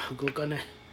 合動かない。